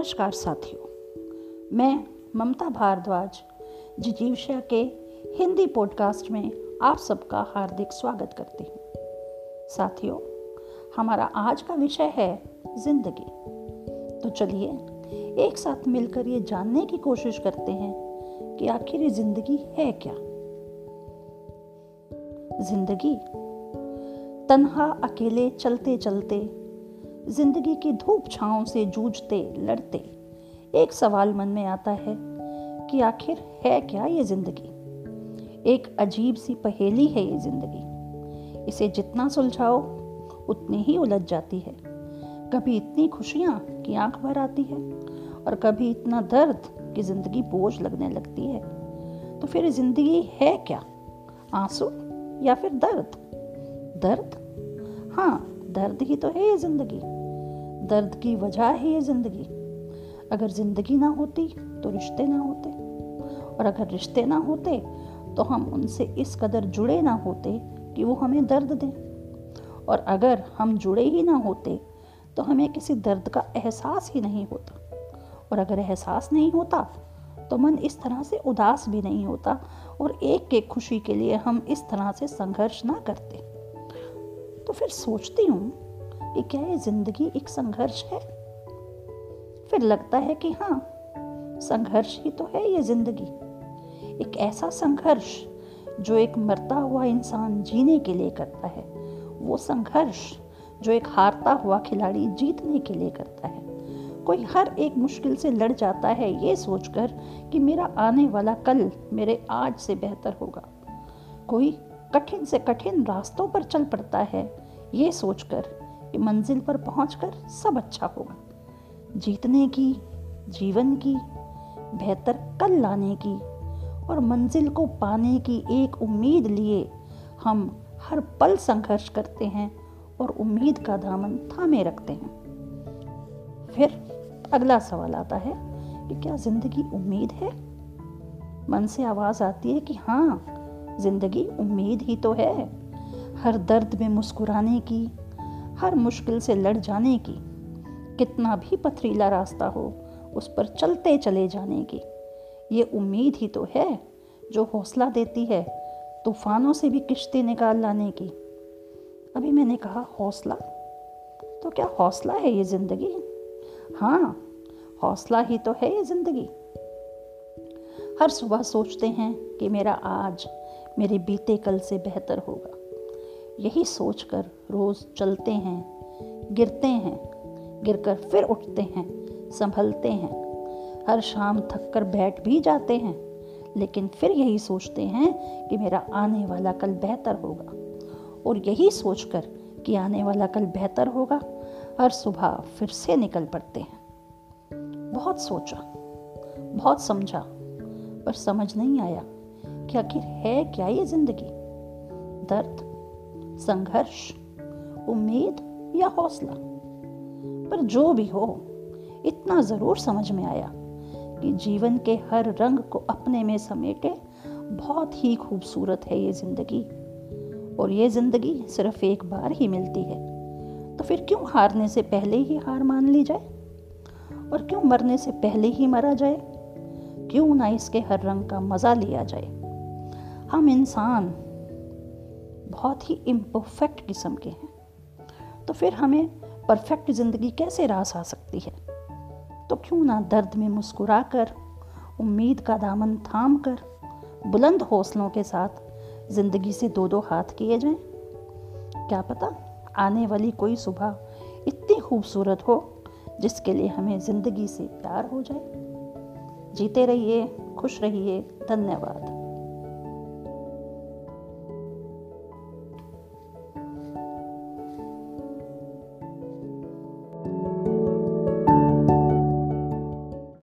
नमस्कार साथियों, मैं ममता भारद्वाज जिजीवशा के हिंदी पॉडकास्ट में आप सबका हार्दिक स्वागत करती हूँ। साथियों, हमारा आज का विषय है ज़िंदगी। तो चलिए, एक साथ मिलकर ये जानने की कोशिश करते हैं कि आखिर ये ज़िंदगी है क्या। ज़िंदगी, तन्हा अकेले चलते चलते ज़िंदगी की धूप छाओं से जूझते, लड़ते। एक सवाल मन में आता है कि आखिर है क्या ये ज़िंदगी? एक अजीब सी पहेली है ये ज़िंदगी। इसे जितना सुलझाओ, उतनी ही उलझ जाती है। कभी इतनी खुशियाँ कि आँख भर आती है और कभी इतना दर्द कि ज़िंदगी बोझ लगने लगती है। तो फिर ज़िंदगी है क्या? आँसू या फिर दर्द? दर्द? हाँ दर्द ही तो है ये ज़िंदगी। दर्द की वजह है ये ज़िंदगी। अगर ज़िंदगी ना होती तो रिश्ते ना होते। और अगर रिश्ते ना होते तो हम उनसे इस कदर जुड़े ना होते कि वो हमें दर्द दें। और अगर हम जुड़े ही ना होते तो हमें किसी दर्द का एहसास ही नहीं होता। और अगर एहसास नहीं होता तो मन इस तरह से उदास भी नहीं होता और एक एक खुशी के लिए हम इस तरह से संघर्ष ना करते। तो फिर सोचती हूँ कि क्या ये ज़िंदगी एक संघर्ष है। फिर लगता है कि हाँ संघर्ष ही तो है ये ज़िंदगी। एक ऐसा संघर्ष जो एक मरता हुआ इंसान जीने के लिए करता है। वो संघर्ष जो एक हारता हुआ खिलाड़ी जीतने के लिए करता है। कोई हर एक मुश्किल से लड़ जाता है ये सोचकर कि मेरा आने वाला कल मेरे आज से बेहतर होगा। कोई कठिन से कठिन रास्तों पर चल पड़ता है ये सोचकर मंजिल पर पहुंचकर सब अच्छा होगा। जीतने की, जीवन की, बेहतर कल लाने की और मंजिल को पाने की एक उम्मीद लिए हम हर पल संघर्ष करते हैं और उम्मीद का दामन थामे रखते हैं। फिर अगला सवाल आता है कि क्या ज़िंदगी उम्मीद है? मन से आवाज़ आती है कि हाँ ज़िंदगी उम्मीद ही तो है। हर दर्द में मुस्कुराने की हर मुश्किल से लड़ जाने की। कितना भी पथरीला रास्ता हो, उस पर चलते चले जाने की। ये उम्मीद ही तो है, जो हौसला देती है, तूफानों से भी किश्ती निकाल लाने की। अभी मैंने कहा, हौसला? तो क्या हौसला है ये ज़िंदगी? हाँ हौसला ही तो है ये ज़िंदगी। हर सुबह सोचते हैं कि मेरा आज मेरे बीते कल से बेहतर होगा। यही सोचकर रोज़ चलते हैं, गिरते हैं, गिरकर फिर उठते हैं, संभलते हैं। हर शाम थक कर बैठ भी जाते हैं, लेकिन फिर यही सोचते हैं कि मेरा आने वाला कल बेहतर होगा। और यही सोचकर कि आने वाला कल बेहतर होगा, हर सुबह फिर से निकल पड़ते हैं। बहुत सोचा, बहुत समझा, पर समझ नहीं आया कि आखिर है क्या ये ज़िंदगी? दर्द संघर्ष, उम्मीद या हौसला। पर जो भी हो, इतना ज़रूर समझ में आया कि जीवन के हर रंग को अपने में समेटे बहुत ही खूबसूरत है ये ज़िंदगी। और ये ज़िंदगी सिर्फ़ एक बार ही मिलती है तो फिर क्यों हारने से पहले ही हार मान ली जाए? और क्यों मरने से पहले ही मरा जाए? क्यों ना इसके हर रंग का मज़ा लिया जाए? हम इंसान बहुत ही इम्परफेक्ट किस्म के हैं। तो फिर हमें परफेक्ट ज़िंदगी कैसे रास आ सकती है? तो क्यों ना दर्द में मुस्कुरा कर उम्मीद का दामन थाम कर बुलंद हौसलों के साथ ज़िंदगी से दो दो हाथ किए जाएँ? क्या पता आने वाली कोई सुबह इतनी खूबसूरत हो जिसके लिए हमें ज़िंदगी से प्यार हो जाए। जीते रहिए, खुश रहिए। धन्यवाद।